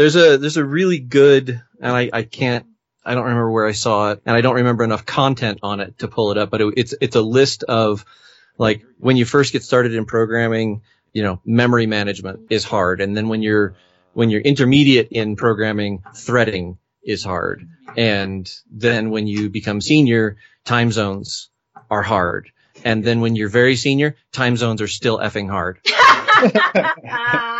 There's a there's a really good, and I, I can't I don't remember where I saw it, and I don't remember enough content on it to pull it up. But it, it's it's a list of like when you first get started in programming, you know, memory management is hard, and then when you're when you're intermediate in programming, threading is hard, and then when you become senior, time zones are hard, and then when you're very senior, time zones are still effing hard.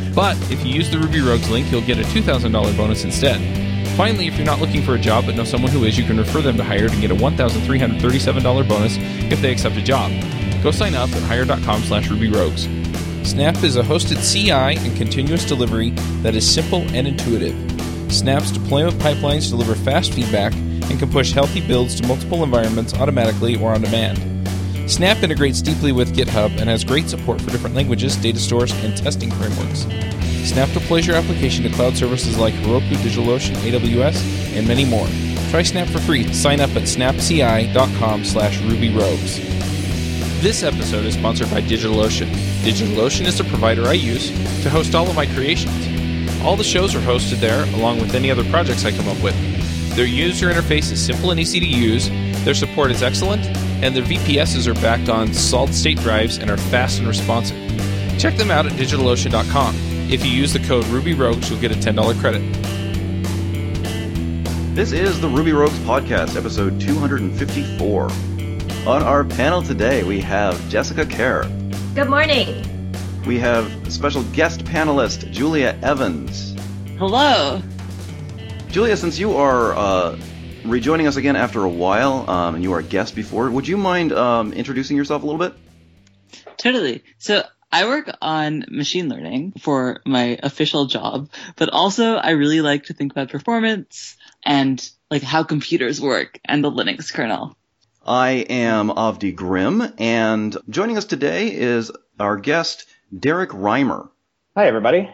But if you use the Ruby Rogues link, you'll get a $2,000 bonus instead. Finally, if you're not looking for a job but know someone who is, you can refer them to Hired and get a $1,337 bonus if they accept a job. Go sign up at hired.com slash rubyrogues. Snap is a hosted CI and continuous delivery that is simple and intuitive. Snap's deployment pipelines deliver fast feedback and can push healthy builds to multiple environments automatically or on demand. Snap integrates deeply with GitHub and has great support for different languages, data stores, and testing frameworks. Snap deploys your application to cloud services like Heroku, DigitalOcean, AWS, and many more. Try Snap for free. Sign up at snapci.com slash rubyrogues. This episode is sponsored by DigitalOcean. DigitalOcean is the provider I use to host all of my creations. All the shows are hosted there, along with any other projects I come up with. Their user interface is simple and easy to use, their support is excellent, and their VPSs are backed on solid state drives and are fast and responsive. Check them out at digitalocean.com. If you use the code RubyRogues, you'll get a $10 credit. This is the Ruby Rogues Podcast, episode 254. On our panel today, we have Jessica Kerr. Good morning. We have special guest panelist Julia Evans. Hello. Julia, since you are uh, rejoining us again after a while, um, and you were a guest before. Would you mind um, introducing yourself a little bit? Totally. So I work on machine learning for my official job, but also I really like to think about performance and like how computers work and the Linux kernel. I am Avdi Grimm, and joining us today is our guest, Derrick Reimer. Hi, everybody.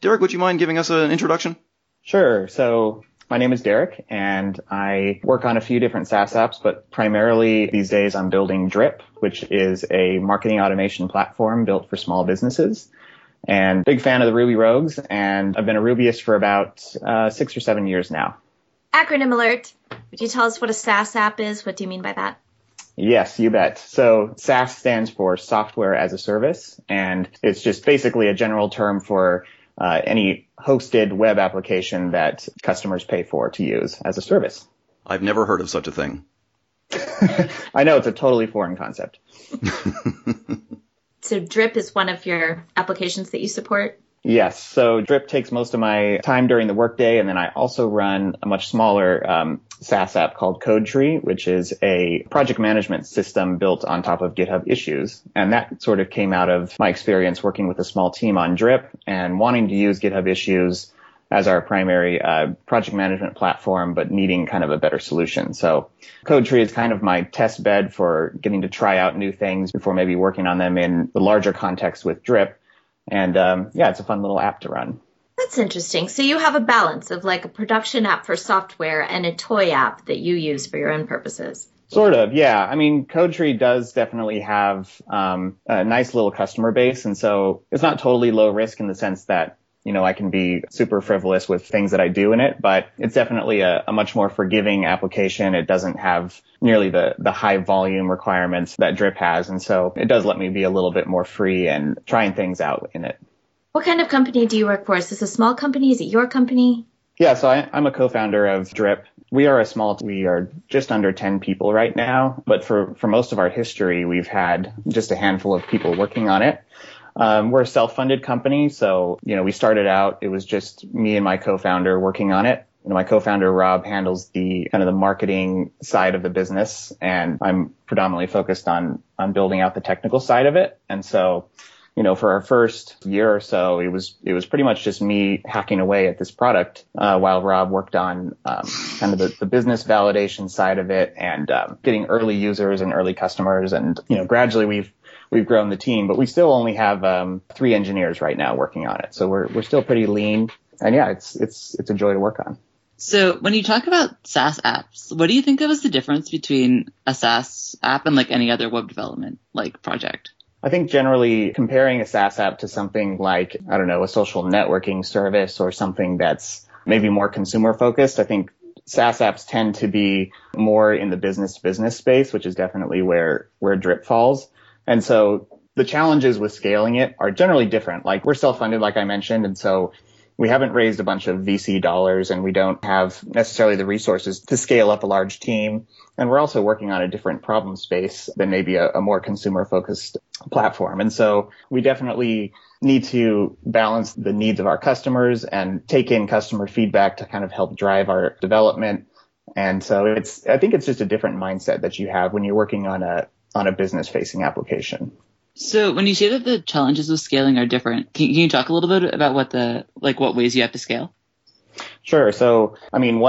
Derrick, would you mind giving us an introduction? Sure. So my name is Derrick and I work on a few different SaaS apps, but primarily these days I'm building Drip, which is a marketing automation platform built for small businesses. And big fan of the Ruby Rogues and I've been a Rubyist for about uh, six or seven years now. Acronym alert. Would you tell us what a SaaS app is? What do you mean by that? Yes, you bet. So SaaS stands for software as a service and it's just basically a general term for uh, any hosted web application that customers pay for to use as a service. I've never heard of such a thing. I know it's a totally foreign concept. so Drip is one of your applications that you support? Yes. So Drip takes most of my time during the workday, and then I also run a much smaller um, SaaS app called CodeTree, which is a project management system built on top of GitHub Issues. And that sort of came out of my experience working with a small team on Drip and wanting to use GitHub Issues as our primary uh, project management platform, but needing kind of a better solution. So CodeTree is kind of my test bed for getting to try out new things before maybe working on them in the larger context with Drip. And um, yeah, it's a fun little app to run. That's interesting. So you have a balance of like a production app for software and a toy app that you use for your own purposes. Sort of, yeah. I mean, CodeTree does definitely have um, a nice little customer base, and so it's not totally low risk in the sense that you know I can be super frivolous with things that I do in it, but it's definitely a, a much more forgiving application. It doesn't have nearly the the high volume requirements that Drip has, and so it does let me be a little bit more free and trying things out in it. What kind of company do you work for? Is this a small company? Is it your company? Yeah, so I, am a co-founder of Drip. We are a small, we are just under 10 people right now, but for, for most of our history, we've had just a handful of people working on it. Um, we're a self-funded company, so you know we started out. It was just me and my co-founder working on it, you know, my co-founder Rob handles the kind of the marketing side of the business and I'm predominantly focused on, on building out the technical side of it. And so, you know, for our first year or so, it was, it was pretty much just me hacking away at this product, uh, while Rob worked on, um, kind of the, the business validation side of it and, um, getting early users and early customers. And, you know, gradually we've, we've grown the team, but we still only have, um, three engineers right now working on it. So we're, we're still pretty lean. And yeah, it's, it's, it's a joy to work on. So when you talk about SaaS apps, what do you think of as the difference between a SaaS app and like any other web development like project? I think generally comparing a SaaS app to something like, I don't know, a social networking service or something that's maybe more consumer focused, I think SaaS apps tend to be more in the business to business space, which is definitely where, where Drip falls. And so the challenges with scaling it are generally different. Like we're self-funded, like I mentioned. And so we haven't raised a bunch of VC dollars and we don't have necessarily the resources to scale up a large team. And we're also working on a different problem space than maybe a, a more consumer focused platform. And so we definitely need to balance the needs of our customers and take in customer feedback to kind of help drive our development. And so it's, I think it's just a different mindset that you have when you're working on a, on a business facing application. So when you say that the challenges with scaling are different, can, can you talk a little bit about what the like what ways you have to scale? Sure. So, I mean, one